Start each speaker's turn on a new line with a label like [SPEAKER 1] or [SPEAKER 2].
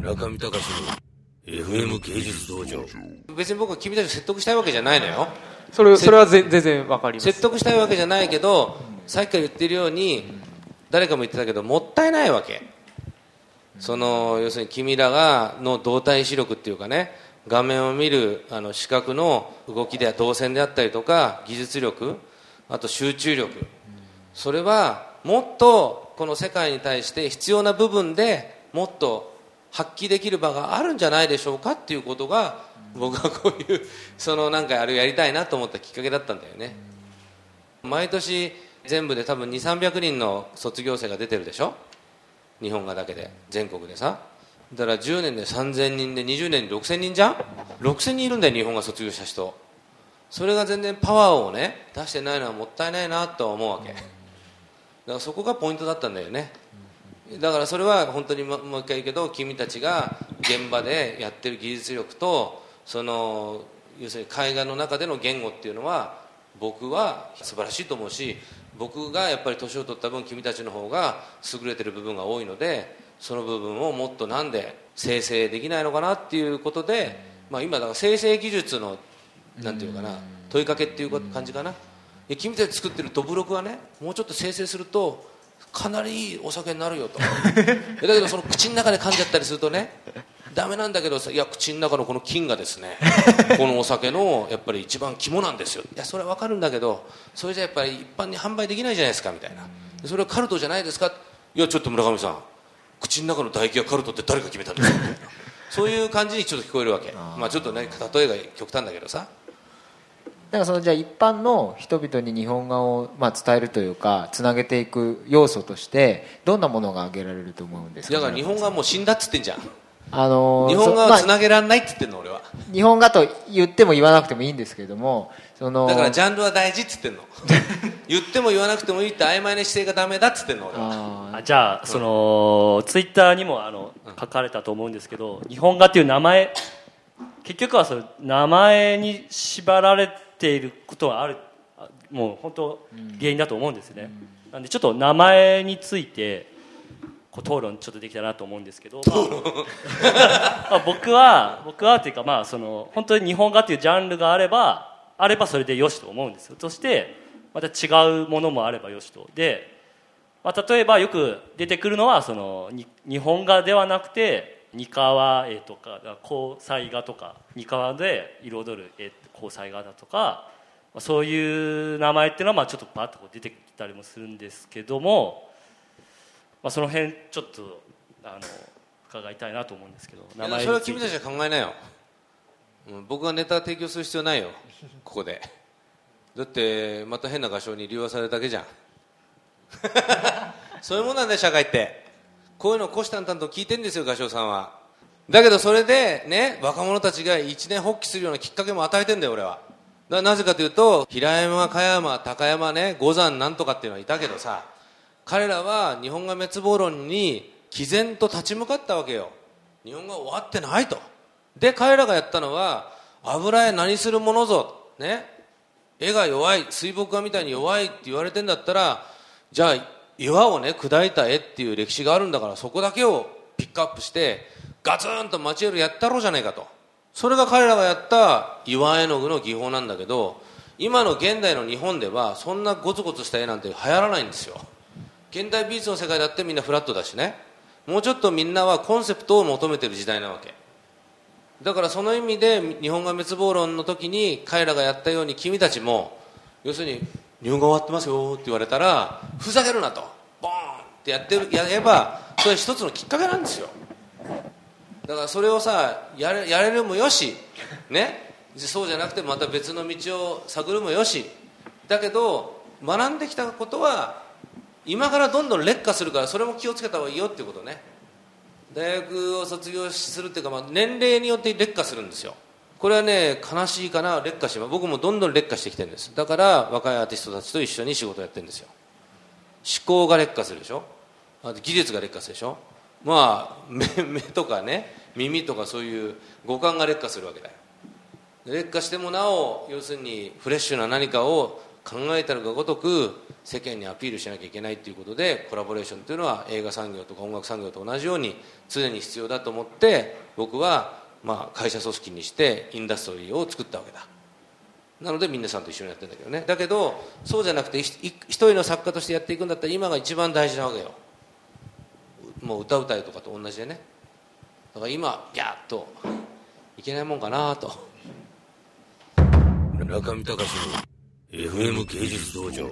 [SPEAKER 1] 中見隆の FM 芸術道場。
[SPEAKER 2] 別に僕は君たちを説得したいわけじゃないのよ。
[SPEAKER 3] それそれはぜ全然わかります。
[SPEAKER 2] 説得したいわけじゃないけどさっきから言ってるように誰かも言ってたけどもったいないわけ。その要するに君らがの動体視力っていうかね画面を見るあの視覚の動きで動線であったりとか技術力あと集中力。それはもっとこの世界に対して必要な部分でもっと発揮できる場があるんじゃないでしょうかっていうことが僕はこういうそのなんかあれをやりたいなと思ったきっかけだったんだよね。毎年全部で多分2300人の卒業生が出てるでしょ？日本画だけで全国でさ。だから10年で3000人で20年で6000人じゃん？6000人いるんだよ日本画卒業した人。それが全然パワーをね出してないのはもったいないなとは思うわけ。だからそこがポイントだったんだよね。だからそれは本当にももう一回言うけど君たちが現場でやってる技術力とその要するに絵画の中での言語っていうのは僕は素晴らしいと思うし僕がやっぱり年を取った分君たちの方が優れてる部分が多いのでその部分をもっとなんで生成できないのかなっていうことで、まあ、今だから生成技術のなんていうかな問いかけっていう感じかな、君たち作ってるどぶろくはねもうちょっと生成するとかなりいいお酒になるよと。だけどその口の中で噛んじゃったりするとねダメなんだけどさいや口の中のこの菌がですねこのお酒のやっぱり一番肝なんですよ。いやそれは分かるんだけどそれじゃやっぱり一般に販売できないじゃないですかみたいな。それはカルトじゃないですか。いやちょっと村上さん口の中の唾液がカルトって誰が決めたんですかみたいな。そういう感じにちょっと聞こえるわけ。まあちょっとね例えが極端だけどさ
[SPEAKER 4] だからそのじゃあ一般の人々に日本画をまあ伝えるというかつなげていく要素としてどんなものが挙げられると思うんですか？
[SPEAKER 2] だから日本画はもう死んだっつってんじゃん。
[SPEAKER 4] あのー
[SPEAKER 2] 日本画はつなげられないって言ってんの俺は。
[SPEAKER 4] 日本画と言っても言わなくてもいいんですけれどもその
[SPEAKER 2] だからジャンルは大事って言ってんの。言っても言わなくてもいいって曖昧な姿勢がダメだっつってんの俺は。
[SPEAKER 4] あ
[SPEAKER 5] あじゃあそのツイッターにもあの書かれたと思うんですけど日本画っていう名前結局はその名前に縛られていることはある。あもう本当原因だと思うんですね、なんでちょっと名前についてこう討論ちょっとできたらなと思うんですけど、まあ まあ僕は僕はっていうかまあその本当に日本画っていうジャンルがあればあればそれでよしと思うんですよ。そしてまた違うものもあればよしと。でまあ、例えばよく出てくるのはそのに日本画ではなくて二川絵とか交際画とか二川で彩る絵交際画だとかまあそういう名前っていうのはまあちょっとパッとこう出てきたりもするんですけども、まあ、その辺ちょっとあの伺いたいなと思うんですけど
[SPEAKER 2] いやそれは君たちが考えなよ、うん、僕がネタ提供する必要ないよここで。だってまた変な画商に利用されるだけじゃん。そういうもんなんだよ社会ってこういうのを虎視眈々と聞いてんですよ画商さんは。だけどそれでね若者たちが一年発起するようなきっかけも与えてんだよ俺は。なぜかというと平山加山高山ね五山なんとかっていうのはいたけどさ彼らは日本が滅亡論に毅然と立ち向かったわけよ。日本が終わってないと。で彼らがやったのは油絵何するものぞね。絵が弱い水墨画みたいに弱いって言われてんだったらじゃあ岩をね砕いた絵っていう歴史があるんだからそこだけをピックアップしてガツンと街絵やったろうじゃないかと。それが彼らがやった岩絵の具の技法なんだけど今の現代の日本ではそんなゴツゴツした絵なんて流行らないんですよ。現代美術の世界だってみんなフラットだしね。もうちょっとみんなはコンセプトを求めてる時代なわけ。だからその意味で日本画滅亡論の時に彼らがやったように君たちも要するに日本画終わってますよって言われたらふざけるなと。ボーンってやってるやればそれ一つのきっかけなんですよ。だからそれをさやれやれるもよしね。そうじゃなくてまた別の道を探るもよし。だけど学んできたことは今からどんどん劣化するからそれも気をつけた方がいいよっていうことね。大学を卒業するっていうか、まあ、年齢によって劣化するんですよ。これはね悲しいかな劣化します。僕もどんどん劣化してきてるんです。だから若いアーティストたちと一緒に仕事やってるんですよ。思考が劣化するでしょ。あと技術が劣化するでしょ。まあ目 目とかね耳とかそういう五感が劣化するわけだよ。劣化してもなお要するにフレッシュな何かを考えたるがごとく世間にアピールしなきゃいけないということでコラボレーションというのは映画産業とか音楽産業と同じように常に必要だと思って僕はまあ会社組織にしてインダストリーを作ったわけだ。なので皆さんと一緒にやってるんだけどね。だけどそうじゃなくて一人の作家としてやっていくんだったら今が一番大事なわけよ。もう歌うたいとかと同じでね。だから今ギャーッといけないもんかなと。
[SPEAKER 1] 中見隆の FM 芸術道場。